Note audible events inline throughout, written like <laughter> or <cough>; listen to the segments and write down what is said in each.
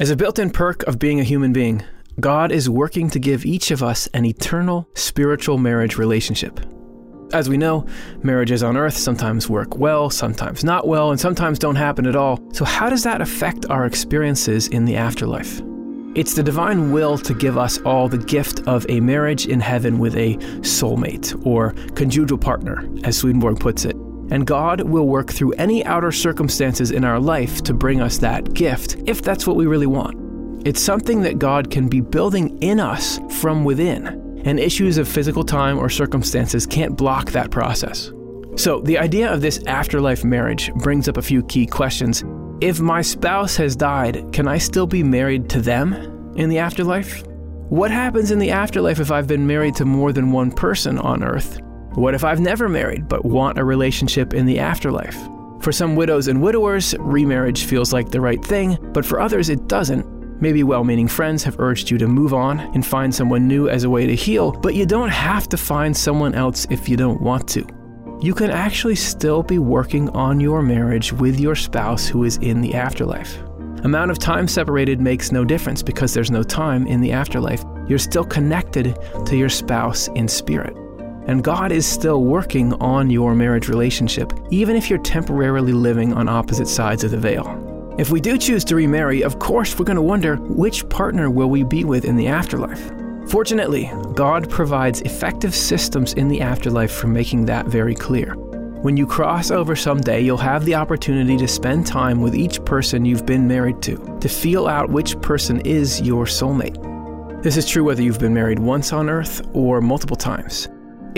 As a built in perk of being a human being, God is working to give each of us an eternal spiritual marriage relationship. As we know, marriages on earth sometimes work well, sometimes not well, and sometimes don't happen at all. So, how does that affect our experiences in the afterlife? It's the divine will to give us all the gift of a marriage in heaven with a soulmate, or conjugal partner, as Swedenborg puts it. And God will work through any outer circumstances in our life to bring us that gift, if that's what we really want. It's something that God can be building in us from within, and issues of physical time or circumstances can't block that process. So, the idea of this afterlife marriage brings up a few key questions. If my spouse has died, can I still be married to them in the afterlife? What happens in the afterlife if I've been married to more than one person on earth? What if I've never married but want a relationship in the afterlife? For some widows and widowers, remarriage feels like the right thing, but for others it doesn't. Maybe well meaning friends have urged you to move on and find someone new as a way to heal, but you don't have to find someone else if you don't want to. You can actually still be working on your marriage with your spouse who is in the afterlife. Amount of time separated makes no difference because there's no time in the afterlife. You're still connected to your spouse in spirit. And God is still working on your marriage relationship, even if you're temporarily living on opposite sides of the veil. If we do choose to remarry, of course, we're going to wonder which partner will we be with in the afterlife? Fortunately, God provides effective systems in the afterlife for making that very clear. When you cross over someday, you'll have the opportunity to spend time with each person you've been married to, to feel out which person is your soulmate. This is true whether you've been married once on earth or multiple times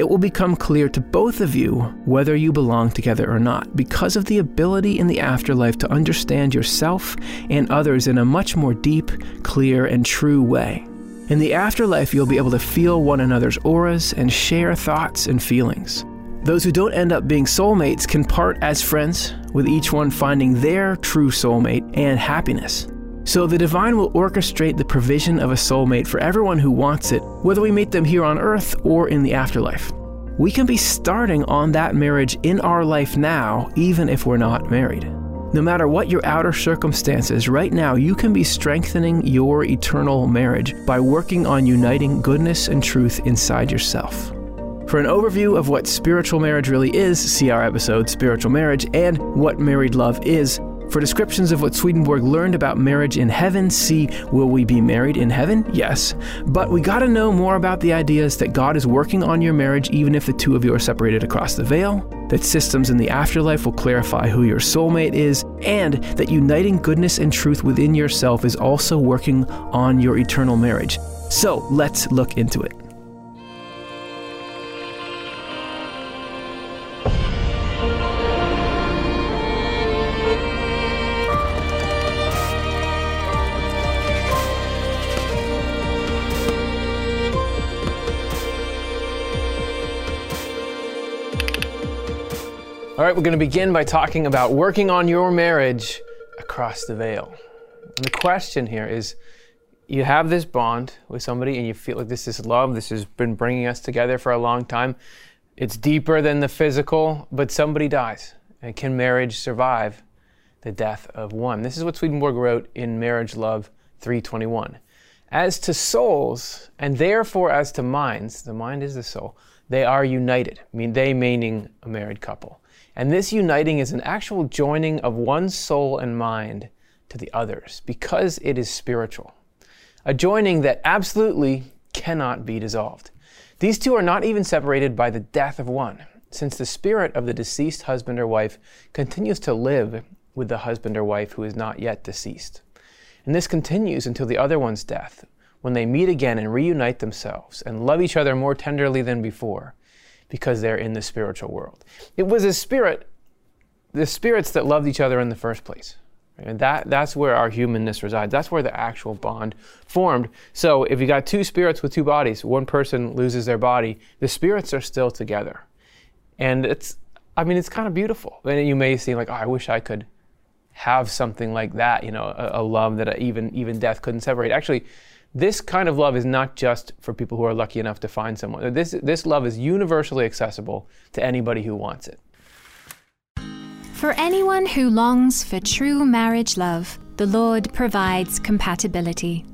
it will become clear to both of you whether you belong together or not because of the ability in the afterlife to understand yourself and others in a much more deep, clear, and true way. In the afterlife, you'll be able to feel one another's auras and share thoughts and feelings. Those who don't end up being soulmates can part as friends, with each one finding their true soulmate and happiness. So the divine will orchestrate the provision of a soulmate for everyone who wants it, whether we meet them here on earth or in the afterlife. We can be starting on that marriage in our life now, even if we're not married. No matter what your outer circumstances, right now you can be strengthening your eternal marriage by working on uniting goodness and truth inside yourself. For an overview of what spiritual marriage really is, see our episode Spiritual Marriage and what married love is, for descriptions of what Swedenborg learned about marriage in heaven, see Will We Be Married in Heaven? Yes. But we gotta know more about the ideas that God is working on your marriage even if the two of you are separated across the veil, that systems in the afterlife will clarify who your soulmate is, and that uniting goodness and truth within yourself is also working on your eternal marriage. So let's look into it. Right, we're going to begin by talking about working on your marriage across the veil. And the question here is you have this bond with somebody and you feel like this is love, this has been bringing us together for a long time. It's deeper than the physical, but somebody dies. And can marriage survive the death of one? This is what Swedenborg wrote in Marriage Love 321. As to souls, and therefore as to minds, the mind is the soul, they are united. I mean, they meaning a married couple. And this uniting is an actual joining of one soul and mind to the others because it is spiritual. A joining that absolutely cannot be dissolved. These two are not even separated by the death of one, since the spirit of the deceased husband or wife continues to live with the husband or wife who is not yet deceased. And this continues until the other one's death, when they meet again and reunite themselves and love each other more tenderly than before because they're in the spiritual world. It was a spirit, the spirits that loved each other in the first place. And that, that's where our humanness resides. That's where the actual bond formed. So if you got two spirits with two bodies, one person loses their body, the spirits are still together. And it's, I mean, it's kind of beautiful. And you may seem like, oh, I wish I could have something like that, you know, a, a love that even, even death couldn't separate. Actually, this kind of love is not just for people who are lucky enough to find someone. This, this love is universally accessible to anybody who wants it. For anyone who longs for true marriage love, the Lord provides compatibility.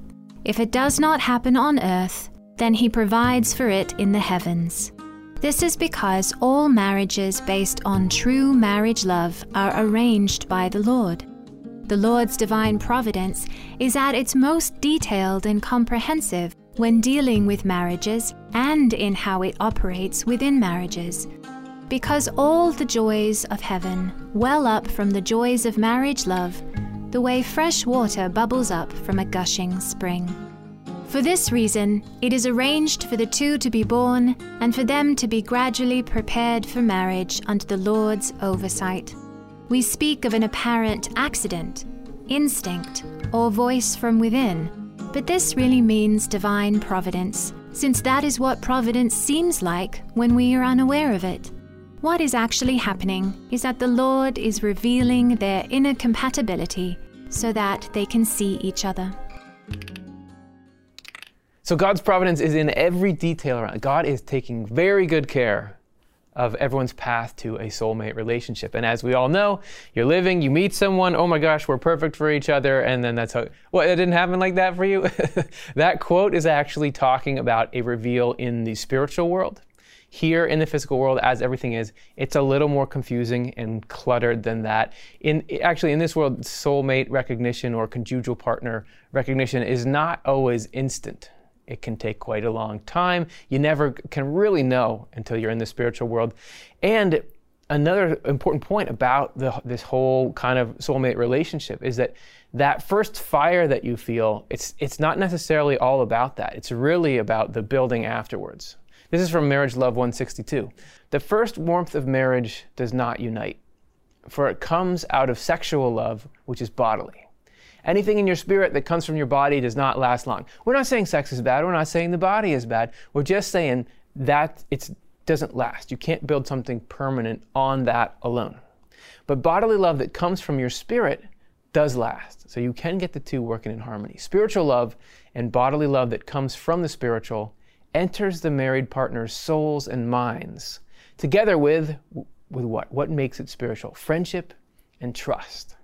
If it does not happen on earth, then he provides for it in the heavens. This is because all marriages based on true marriage love are arranged by the Lord. The Lord's divine providence is at its most detailed and comprehensive when dealing with marriages and in how it operates within marriages. Because all the joys of heaven well up from the joys of marriage love, the way fresh water bubbles up from a gushing spring. For this reason, it is arranged for the two to be born and for them to be gradually prepared for marriage under the Lord's oversight. We speak of an apparent accident, instinct, or voice from within, but this really means divine providence, since that is what providence seems like when we are unaware of it. What is actually happening is that the Lord is revealing their inner compatibility so that they can see each other. So God's providence is in every detail around. God is taking very good care of everyone's path to a soulmate relationship. And as we all know, you're living, you meet someone, oh my gosh, we're perfect for each other, and then that's how, well, it didn't happen like that for you. <laughs> that quote is actually talking about a reveal in the spiritual world. Here in the physical world, as everything is, it's a little more confusing and cluttered than that. In actually, in this world, soulmate recognition or conjugal partner recognition is not always instant it can take quite a long time. You never can really know until you're in the spiritual world. And another important point about the, this whole kind of soulmate relationship is that that first fire that you feel, it's, it's not necessarily all about that. It's really about the building afterwards. This is from Marriage Love 162. The first warmth of marriage does not unite, for it comes out of sexual love, which is bodily. Anything in your spirit that comes from your body does not last long. We're not saying sex is bad. We're not saying the body is bad. We're just saying that it doesn't last. You can't build something permanent on that alone. But bodily love that comes from your spirit does last. So you can get the two working in harmony. Spiritual love and bodily love that comes from the spiritual enters the married partner's souls and minds together with with what? What makes it spiritual? Friendship and trust.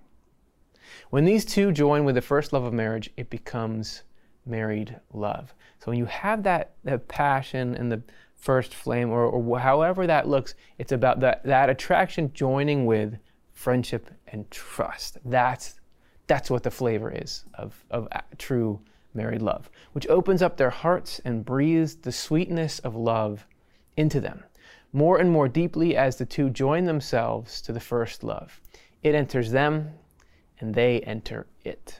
When these two join with the first love of marriage, it becomes married love. So when you have that, that passion and the first flame, or, or however that looks, it's about that, that attraction joining with friendship and trust. That's, that's what the flavor is of, of true married love, which opens up their hearts and breathes the sweetness of love into them more and more deeply as the two join themselves to the first love. It enters them and they enter it.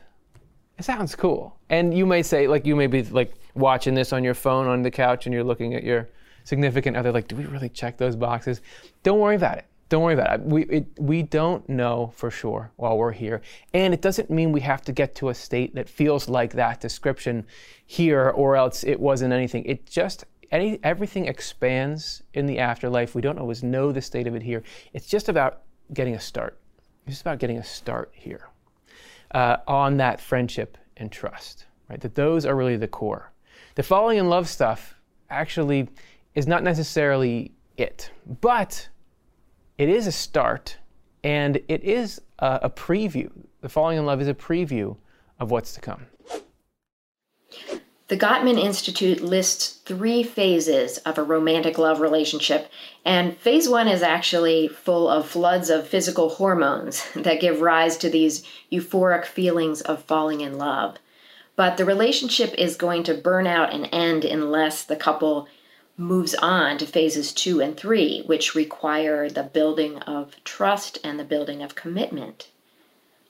It sounds cool. And you may say, like, you may be like watching this on your phone on the couch and you're looking at your significant other, like, do we really check those boxes? Don't worry about it. Don't worry about it. We, it, we don't know for sure while we're here. And it doesn't mean we have to get to a state that feels like that description here or else it wasn't anything. It just, any, everything expands in the afterlife. We don't always know the state of it here. It's just about getting a start. It's about getting a start here uh, on that friendship and trust, right? That those are really the core. The falling in love stuff actually is not necessarily it, but it is a start and it is a, a preview. The falling in love is a preview of what's to come. The Gottman Institute lists three phases of a romantic love relationship, and phase one is actually full of floods of physical hormones <laughs> that give rise to these euphoric feelings of falling in love. But the relationship is going to burn out and end unless the couple moves on to phases two and three, which require the building of trust and the building of commitment.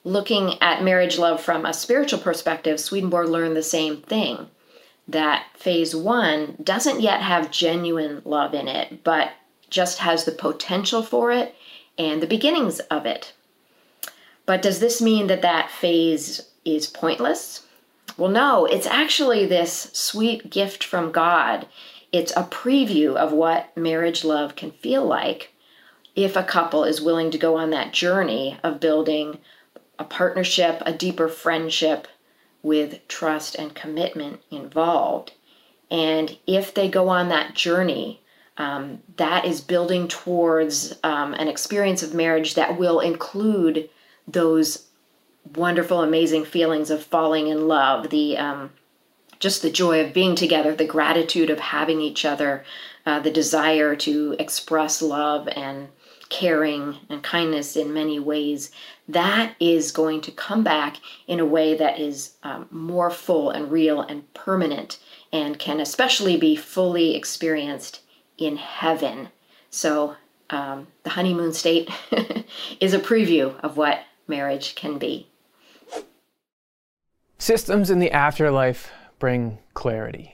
Looking at marriage love from a spiritual perspective, Swedenborg learned the same thing that phase one doesn't yet have genuine love in it, but just has the potential for it and the beginnings of it. But does this mean that that phase is pointless? Well, no, it's actually this sweet gift from God. It's a preview of what marriage love can feel like if a couple is willing to go on that journey of building a partnership, a deeper friendship, with trust and commitment involved. And if they go on that journey, um, that is building towards um, an experience of marriage that will include those wonderful, amazing feelings of falling in love, the um, just the joy of being together, the gratitude of having each other, uh, the desire to express love and caring and kindness in many ways, that is going to come back in a way that is um, more full and real and permanent and can especially be fully experienced in heaven. So, um, the honeymoon state <laughs> is a preview of what marriage can be. Systems in the afterlife bring clarity.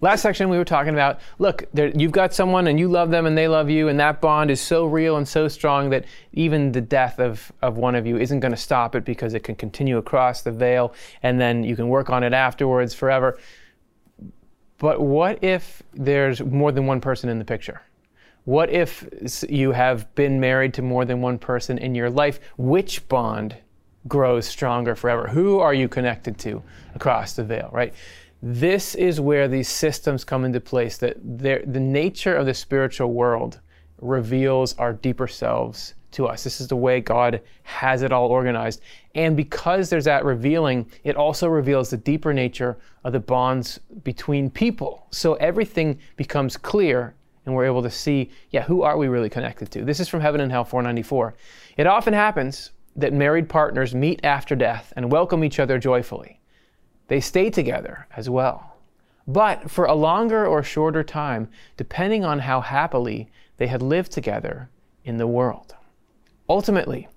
Last section, we were talking about look, you've got someone and you love them and they love you, and that bond is so real and so strong that even the death of, of one of you isn't going to stop it because it can continue across the veil and then you can work on it afterwards forever. But what if there's more than one person in the picture? What if you have been married to more than one person in your life? Which bond grows stronger forever? Who are you connected to across the veil, right? This is where these systems come into place, that the nature of the spiritual world reveals our deeper selves to us. This is the way God has it all organized. And because there's that revealing, it also reveals the deeper nature of the bonds between people. So everything becomes clear and we're able to see, yeah, who are we really connected to? This is from Heaven and Hell 494. It often happens that married partners meet after death and welcome each other joyfully. They stay together as well. But for a longer or shorter time, depending on how happily they had lived together in the world. Ultimately,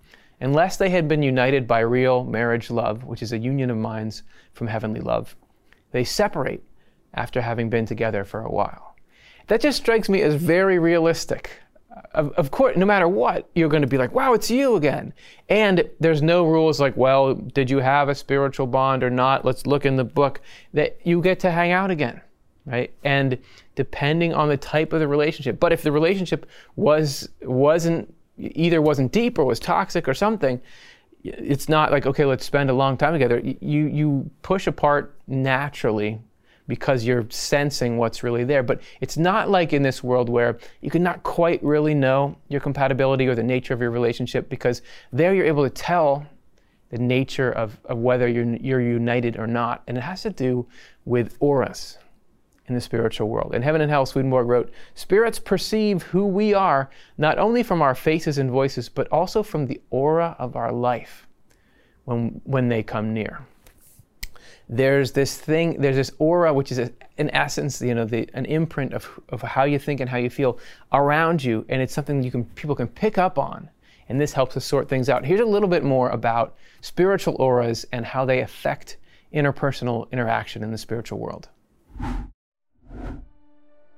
unless they had been united by real marriage love, which is a union of minds from heavenly love, they separate after having been together for a while. That just strikes me as very realistic. Of, of, course, no matter what, you're going to be like, wow, it's you again. And there's no rules like, well, did you have a spiritual bond or not? Let's look in the book. That you get to hang out again, right? And depending on the type of the relationship. But if the relationship was wasn't either wasn't deep or was toxic or something, it's not like okay, let's spend a long time together. You you push apart naturally because you're sensing what's really there. But it's not like in this world where you can not quite really know your compatibility or the nature of your relationship because there you're able to tell the nature of, of whether you're, you're united or not. And it has to do with auras in the spiritual world. In Heaven and Hell, Swedenborg wrote, Spirits perceive who we are not only from our faces and voices, but also from the aura of our life when, when they come near. There's this thing, there's this aura, which is a, in essence, you know, the, an imprint of, of how you think and how you feel around you, and it's something you can people can pick up on, and this helps us sort things out. Here's a little bit more about spiritual auras and how they affect interpersonal interaction in the spiritual world.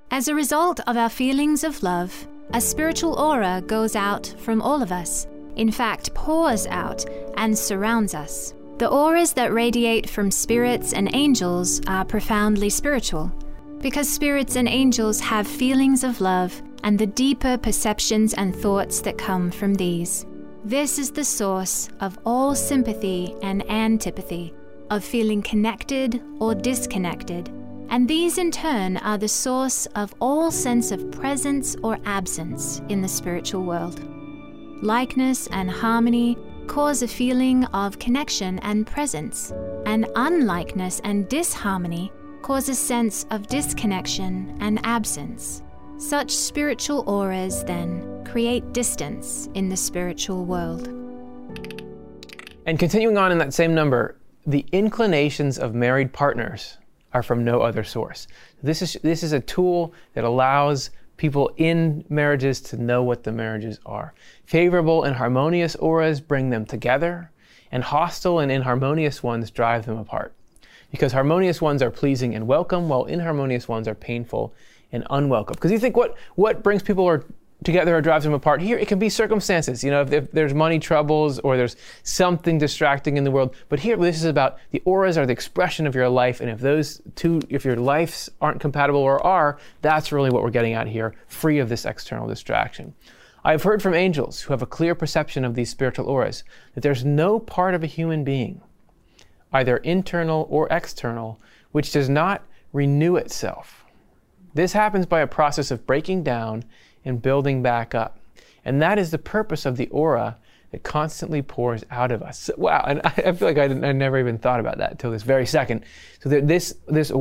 As a result of our feelings of love, a spiritual aura goes out from all of us, in fact, pours out and surrounds us. The auras that radiate from spirits and angels are profoundly spiritual, because spirits and angels have feelings of love and the deeper perceptions and thoughts that come from these. This is the source of all sympathy and antipathy, of feeling connected or disconnected and these in turn are the source of all sense of presence or absence in the spiritual world. Likeness and harmony cause a feeling of connection and presence, and unlikeness and disharmony cause a sense of disconnection and absence. Such spiritual auras, then, create distance in the spiritual world. And continuing on in that same number, the inclinations of married partners are from no other source. This is, this is a tool that allows people in marriages to know what the marriages are. Favorable and harmonious auras bring them together, and hostile and inharmonious ones drive them apart. Because harmonious ones are pleasing and welcome, while inharmonious ones are painful and unwelcome. Because you think what, what brings people or together or drives them apart. Here, it can be circumstances. You know, if, if, there's money troubles or there's something distracting in the world. But here, this is about the auras are the expression of your life. And if those two, if your lives aren't compatible or are, that's really what we're getting at here, free of this external distraction. I've heard from angels who have a clear perception of these spiritual auras that there's no part of a human being, either internal or external, which does not renew itself. This happens by a process of breaking down and building back up. And that is the purpose of the aura that constantly pours out of us. Wow, and <laughs> I, feel like I, I, never even thought about that until this very second. So this this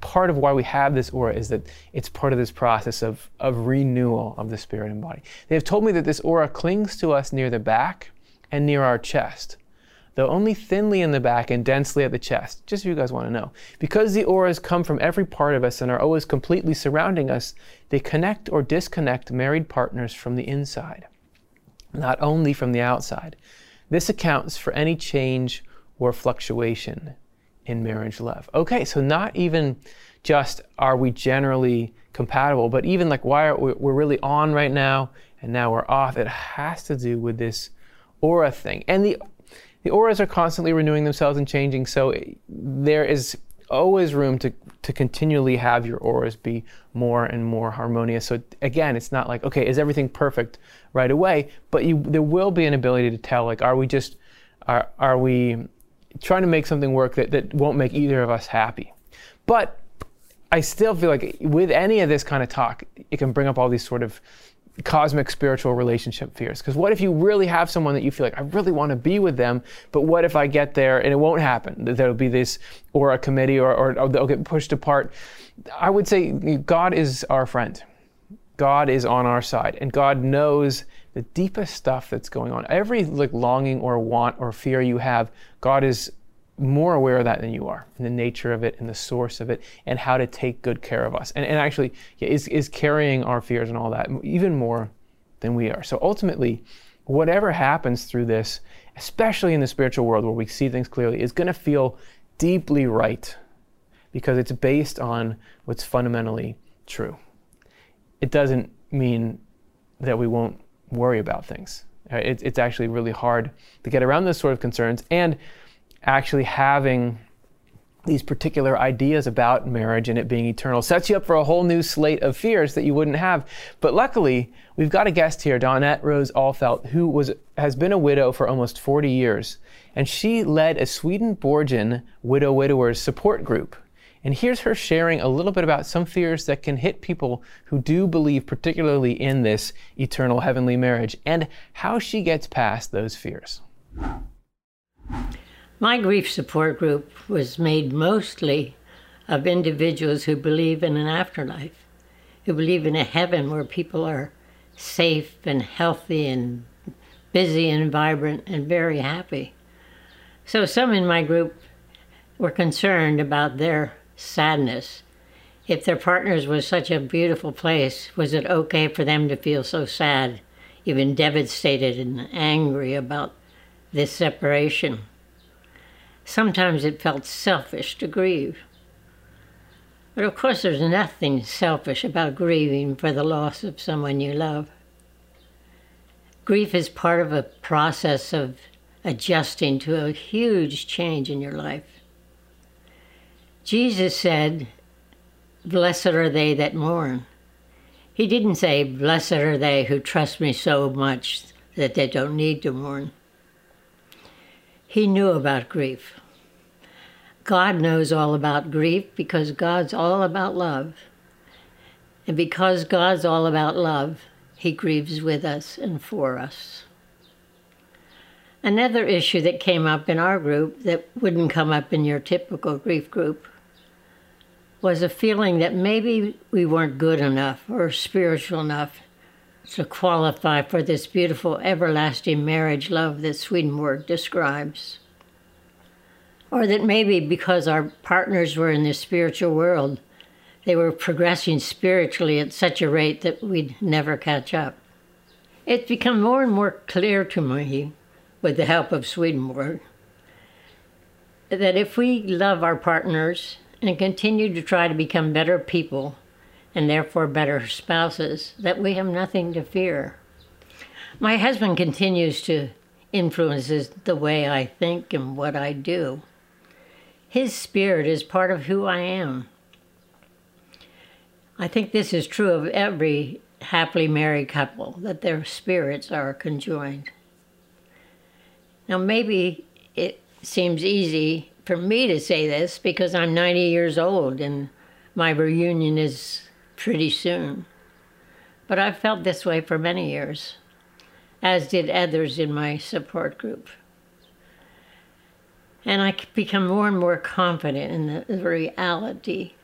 part of why we have this aura is that it's part of this process of, of renewal of the spirit and body. They have told me that this aura clings to us near the back and near our chest, though only thinly in the back and densely at the chest, just so you guys want to know. Because the auras come from every part of us and are always completely surrounding us, they connect or disconnect married partners from the inside, not only from the outside. This accounts for any change or fluctuation in marriage love. Okay, so not even just are we generally compatible, but even like why are we, we're really on right now and now we're off. It has to do with this aura thing. And the the auras are constantly renewing themselves and changing, so there is always room to, to continually have your auras be more and more harmonious. So again, it's not like, okay, is everything perfect right away? But you, there will be an ability to tell, like, are we just, are, are we trying to make something work that, that won't make either of us happy. But I still feel like with any of this kind of talk, it can bring up all these sort of cosmic spiritual relationship fears. Because what if you really have someone that you feel like, I really want to be with them, but what if I get there and it won't happen? There'll be this, or a committee, or, or, or they'll get pushed apart. I would say God is our friend. God is on our side, and God knows the deepest stuff that's going on. Every like longing or want or fear you have, God is more aware of that than you are, and the nature of it, and the source of it, and how to take good care of us. And, and actually, yeah, is, is carrying our fears and all that even more than we are. So ultimately, whatever happens through this, especially in the spiritual world where we see things clearly, is going to feel deeply right because it's based on what's fundamentally true. It doesn't mean that we won't worry about things. Uh, it, it's actually really hard to get around those sort of concerns and actually having these particular ideas about marriage and it being eternal sets you up for a whole new slate of fears that you wouldn't have. But luckily, we've got a guest here, Dawnette Rose Allfelt, who was has been a widow for almost 40 years, and she led a Swedenborgian widow widowers support group. And here's her sharing a little bit about some fears that can hit people who do believe particularly in this eternal heavenly marriage and how she gets past those fears. My grief support group was made mostly of individuals who believe in an afterlife, who believe in a heaven where people are safe and healthy and busy and vibrant and very happy. So some in my group were concerned about their sadness. If their partners was such a beautiful place, was it okay for them to feel so sad, even devastated and angry about this separation? Sometimes it felt selfish to grieve. But of course, there's nothing selfish about grieving for the loss of someone you love. Grief is part of a process of adjusting to a huge change in your life. Jesus said, Blessed are they that mourn. He didn't say, Blessed are they who trust me so much that they don't need to mourn. He knew about grief. God knows all about grief because God's all about love. And because God's all about love, He grieves with us and for us. Another issue that came up in our group that wouldn't come up in your typical grief group was a feeling that maybe we weren't good enough or spiritual enough to qualify for this beautiful everlasting marriage love that Swedenborg describes. Or that maybe because our partners were in the spiritual world, they were progressing spiritually at such a rate that we'd never catch up. It's become more and more clear to me, with the help of Swedenborg, that if we love our partners and continue to try to become better people and therefore better spouses, that we have nothing to fear. My husband continues to influence the way I think and what I do. His spirit is part of who I am. I think this is true of every happily married couple, that their spirits are conjoined. Now, maybe it seems easy for me to say this because I'm 90 years old and my reunion is pretty soon. But I've felt this way for many years. as did others in my support group. And I become more and more confident in the reality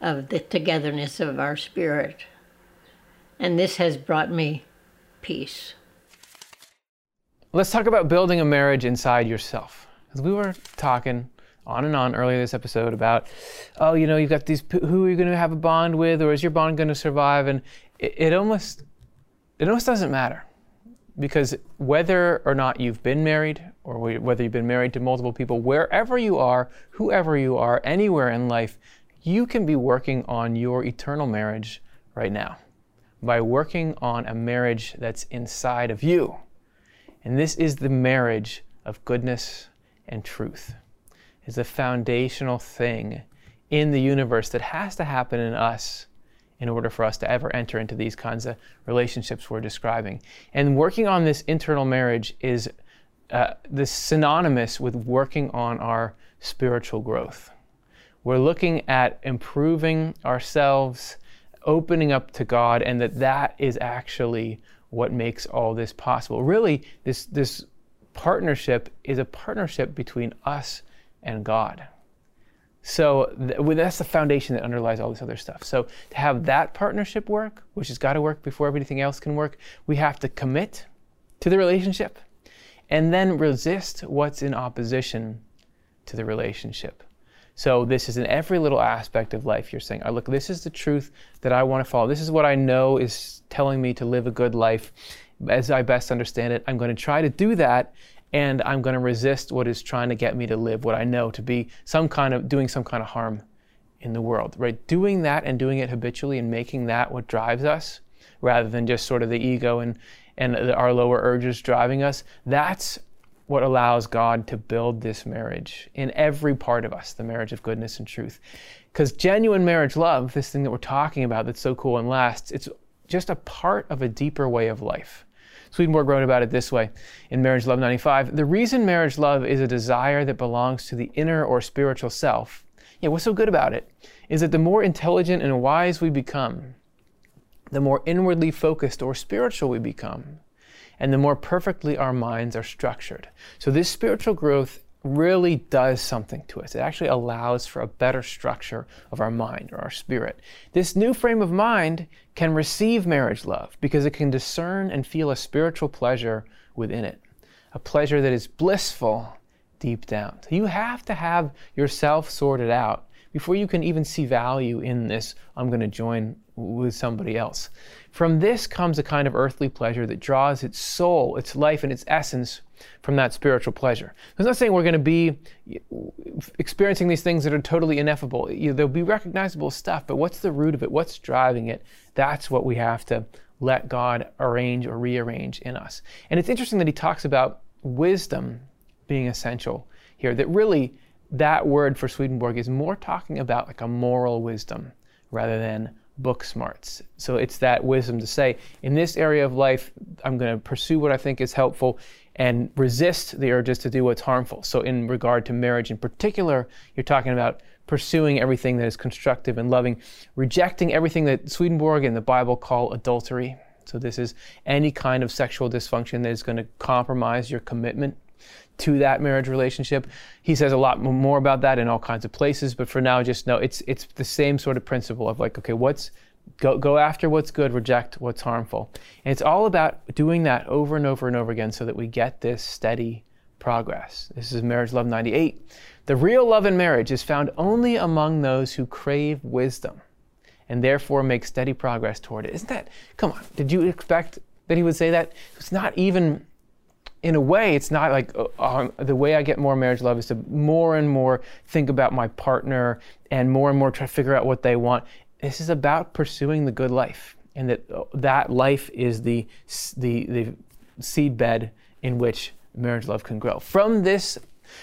of the togetherness of our spirit. And this has brought me peace. Let's talk about building a marriage inside yourself. Because we were talking on and on earlier this episode about, oh, you know, you've got these, who are you going to have a bond with, or is your bond going to survive? And it, it almost, it almost doesn't matter because whether or not you've been married or whether you've been married to multiple people, wherever you are, whoever you are, anywhere in life, you can be working on your eternal marriage right now by working on a marriage that's inside of you. And this is the marriage of goodness and truth. It's a foundational thing in the universe that has to happen in us in order for us to ever enter into these kinds of relationships we're describing. And working on this internal marriage is uh, this synonymous with working on our spiritual growth. We're looking at improving ourselves, opening up to God, and that that is actually what makes all this possible. Really, this this partnership is a partnership between us and God. So th- that's the foundation that underlies all this other stuff. So to have that partnership work, which has got to work before everything else can work, we have to commit to the relationship and then resist what's in opposition to the relationship. So this is in every little aspect of life. You're saying, oh, look, this is the truth that I want to follow. This is what I know is telling me to live a good life as I best understand it. I'm going to try to do that and I'm going to resist what is trying to get me to live what I know to be some kind of doing some kind of harm in the world, right? Doing that and doing it habitually and making that what drives us rather than just sort of the ego and, and our lower urges driving us. That's what allows God to build this marriage in every part of us, the marriage of goodness and truth. Because genuine marriage love, this thing that we're talking about that's so cool and lasts, it's just a part of a deeper way of life. Swedenborg wrote about it this way in Marriage Love 95 The reason marriage love is a desire that belongs to the inner or spiritual self, yeah, what's so good about it is that the more intelligent and wise we become, the more inwardly focused or spiritual we become, and the more perfectly our minds are structured. So, this spiritual growth really does something to us. It actually allows for a better structure of our mind or our spirit. This new frame of mind can receive marriage love because it can discern and feel a spiritual pleasure within it, a pleasure that is blissful deep down. So you have to have yourself sorted out before you can even see value in this, I'm going to join with somebody else. From this comes a kind of earthly pleasure that draws its soul, its life, and its essence from that spiritual pleasure. It's not saying we're going to be experiencing these things that are totally ineffable. You know, there'll be recognizable stuff, but what's the root of it? What's driving it? That's what we have to let God arrange or rearrange in us. And it's interesting that he talks about wisdom being essential here, that really that word for Swedenborg is more talking about like a moral wisdom rather than book smarts. So it's that wisdom to say, in this area of life, I'm going to pursue what I think is helpful and resist the urges to do what's harmful. So, in regard to marriage in particular, you're talking about pursuing everything that is constructive and loving, rejecting everything that Swedenborg and the Bible call adultery. So, this is any kind of sexual dysfunction that is going to compromise your commitment to that marriage relationship. He says a lot more about that in all kinds of places, but for now, just know it's it's the same sort of principle of like, okay, what's Go, go after what's good, reject what's harmful. And it's all about doing that over and over and over again so that we get this steady progress. This is Marriage Love 98. The real love in marriage is found only among those who crave wisdom and therefore make steady progress toward it. Isn't that, come on, did you expect that he would say that? It's not even, in a way, it's not like uh, um, the way I get more marriage love is to more and more think about my partner and more and more try to figure out what they want. This is about pursuing the good life, and that that life is the the the seed bed in which marriage love can grow. From this,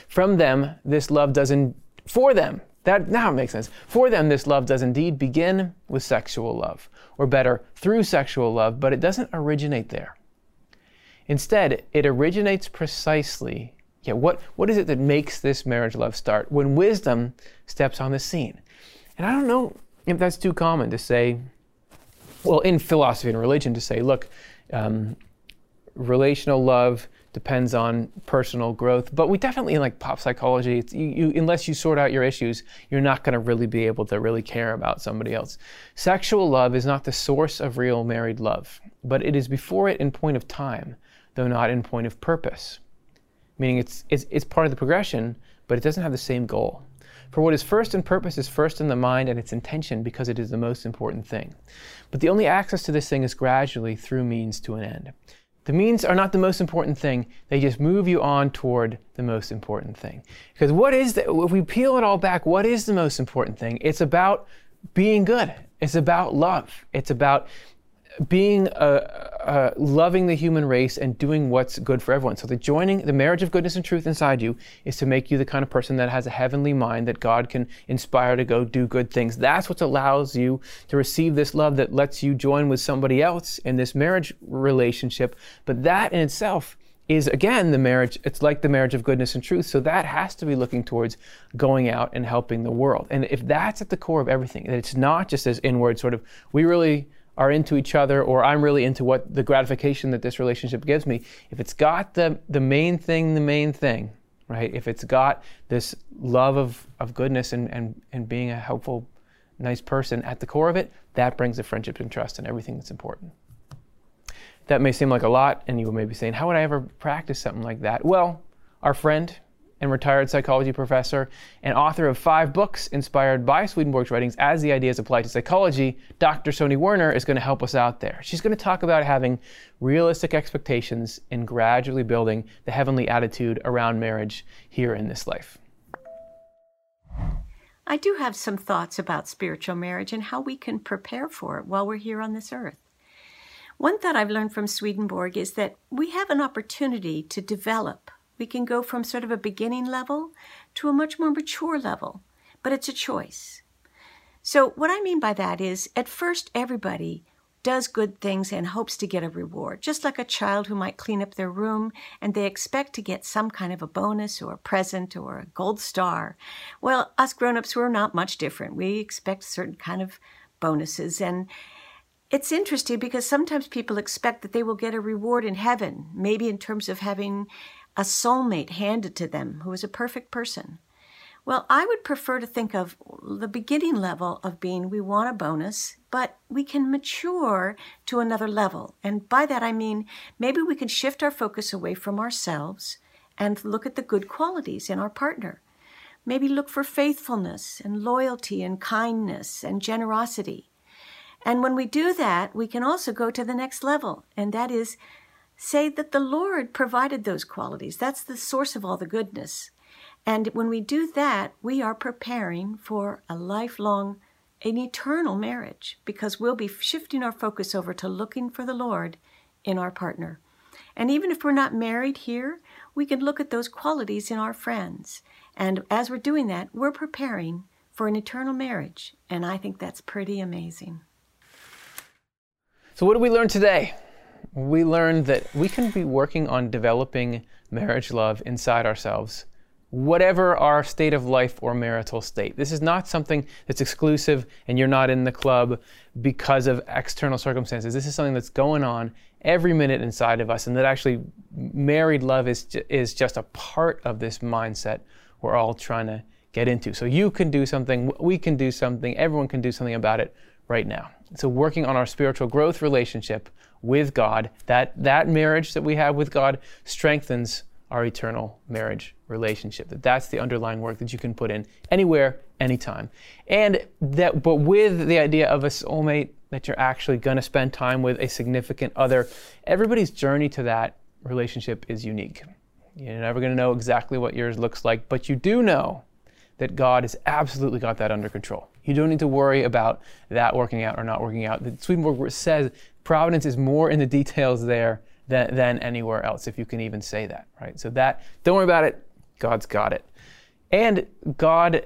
from them, this love doesn't for them. That now it makes sense. For them, this love does indeed begin with sexual love, or better, through sexual love, but it doesn't originate there. Instead, it originates precisely. Yeah, what, what is it that makes this marriage love start? When wisdom steps on the scene. And I don't know if that's too common to say, well, in philosophy and religion, to say, look, um, relational love depends on personal growth. But we definitely in like pop psychology, you, you, unless you sort out your issues, you're not going to really be able to really care about somebody else. Sexual love is not the source of real married love, but it is before it in point of time, though not in point of purpose. Meaning it's, it's, it's part of the progression, but it doesn't have the same goal. For what is first in purpose is first in the mind and its intention because it is the most important thing. But the only access to this thing is gradually through means to an end. The means are not the most important thing. They just move you on toward the most important thing. Because what is the, if we peel it all back, what is the most important thing? It's about being good. It's about love. It's about being uh, uh, loving the human race and doing what's good for everyone. So the joining the marriage of goodness and truth inside you is to make you the kind of person that has a heavenly mind that God can inspire to go do good things. That's what allows you to receive this love that lets you join with somebody else in this marriage relationship. But that in itself is again the marriage it's like the marriage of goodness and truth so that has to be looking towards going out and helping the world and if that's at the core of everything that it's not just this inward sort of we really are into each other or I'm really into what the gratification that this relationship gives me, if it's got the, the main thing, the main thing, right? If it's got this love of, of goodness and, and, and being a helpful, nice person at the core of it, that brings the friendship and trust and everything that's important. That may seem like a lot, and you may be saying, How would I ever practice something like that? Well, our friend and retired psychology professor and author of five books inspired by Swedenborg's writings as the ideas apply to psychology, Dr. Soni Werner is going to help us out there. She's going to talk about having realistic expectations and gradually building the heavenly attitude around marriage here in this life. I do have some thoughts about spiritual marriage and how we can prepare for it while we're here on this earth. One thought I've learned from Swedenborg is that we have an opportunity to develop we can go from sort of a beginning level to a much more mature level, but it's a choice. So, what I mean by that is, at first, everybody does good things and hopes to get a reward, just like a child who might clean up their room and they expect to get some kind of a bonus or a present or a gold star. Well, us grown-ups we're not much different. We expect certain kind of bonuses and it's interesting because sometimes people expect that they will get a reward in heaven, maybe in terms of having a soulmate handed to them who is a perfect person. Well, I would prefer to think of the beginning level of being we want a bonus, but we can mature to another level. And by that I mean maybe we can shift our focus away from ourselves and look at the good qualities in our partner. Maybe look for faithfulness and loyalty and kindness and generosity. And when we do that, we can also go to the next level, and that is say that the Lord provided those qualities. That's the source of all the goodness. And when we do that, we are preparing for a lifelong, an eternal marriage because we'll be shifting our focus over to looking for the Lord in our partner. And even if we're not married here, we can look at those qualities in our friends. And as we're doing that, we're preparing for an eternal marriage. And I think that's pretty amazing. So, what did we learn today? We learned that we can be working on developing marriage love inside ourselves, whatever our state of life or marital state. This is not something that's exclusive and you're not in the club because of external circumstances. This is something that's going on every minute inside of us, and that actually married love is, is just a part of this mindset we're all trying to get into. So you can do something, we can do something, everyone can do something about it right now. So working on our spiritual growth relationship with God, that, that marriage that we have with God strengthens our eternal marriage relationship. That that's the underlying work that you can put in anywhere, anytime. And that but with the idea of a soulmate that you're actually going to spend time with a significant other, everybody's journey to that relationship is unique. You're never going to know exactly what yours looks like, but you do know that God has absolutely got that under control. You don't need to worry about that working out or not working out. The Swedenborg says providence is more in the details there than, than anywhere else, if you can even say that, right? So that, don't worry about it. God's got it. And God,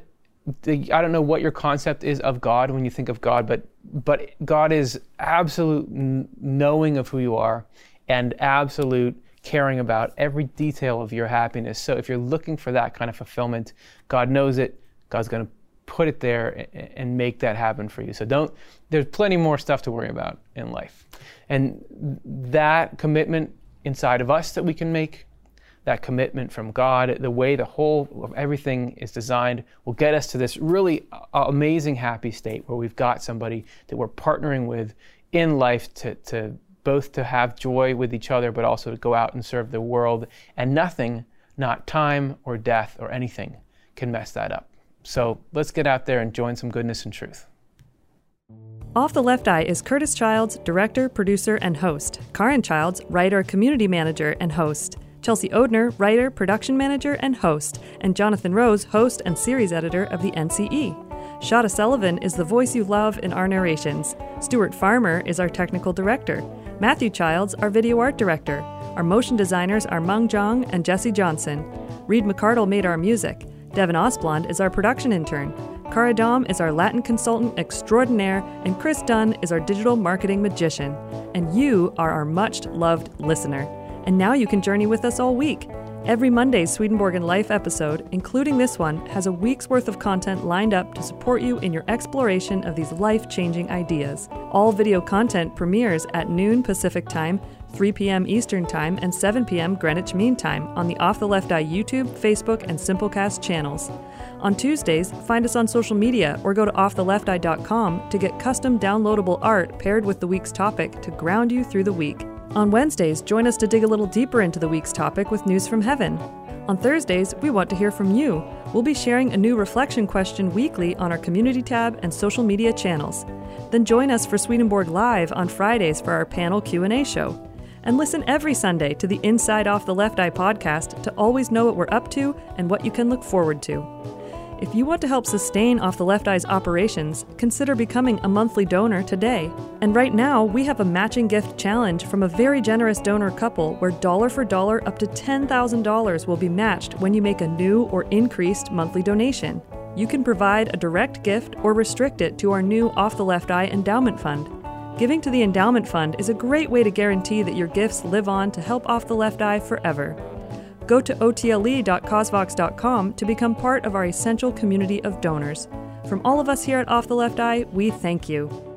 I don't know what your concept is of God when you think of God, but but God is absolute knowing of who you are and absolute caring about every detail of your happiness. So if you're looking for that kind of fulfillment, God knows it. God's going to put it there and make that happen for you. So don't, there's plenty more stuff to worry about in life. And that commitment inside of us that we can make, that commitment from God, the way the whole of everything is designed will get us to this really amazing happy state where we've got somebody that we're partnering with in life to, to both to have joy with each other, but also to go out and serve the world. And nothing, not time or death or anything, can mess that up. So let's get out there and join some goodness and truth. Off the Left Eye is Curtis Childs, director, producer, and host. Karin Childs, writer, community manager, and host. Chelsea Odhner, writer, production manager, and host. And Jonathan Rose, host and series editor of the NCE. Shada Sullivan is the voice you love in our narrations. Stuart Farmer is our technical director. Matthew Childs, our video art director. Our motion designers are Meng Zhang and Jesse Johnson. Reed McCardle made our music. Devin Osblond is our production intern. Cara Dom is our Latin consultant extraordinaire, and Chris Dunn is our digital marketing magician. And you are our much loved listener. And now you can journey with us all week. Every Monday's Swedenborg Life episode, including this one, has a week's worth of content lined up to support you in your exploration of these life changing ideas. All video content premieres at noon Pacific Time 3 p.m. Eastern Time, and 7 p.m. Greenwich Mean Time on the Off the Left Eye YouTube, Facebook, and Simplecast channels. On Tuesdays, find us on social media or go to offthelefteye.com to get custom downloadable art paired with the week's topic to ground you through the week. On Wednesdays, join us to dig a little deeper into the week's topic with news from heaven. On Thursdays, we want to hear from you. We'll be sharing a new reflection question weekly on our community tab and social media channels. Then join us for Swedenborg Live on Fridays for our panel Q&A show and listen every Sunday to the Inside Off the Left Eye podcast to always know what we're up to and what you can look forward to. If you want to help sustain Off the Left Eye's operations, consider becoming a monthly donor today. And right now, we have a matching gift challenge from a very generous donor couple where dollar for dollar up to $10,000 will be matched when you make a new or increased monthly donation. You can provide a direct gift or restrict it to our new Off the Left Eye Endowment Fund. Giving to the endowment fund is a great way to guarantee that your gifts live on to help off the left eye forever. Go to otle.causevox.com to become part of our essential community of donors. From all of us here at Off the Left Eye, we thank you.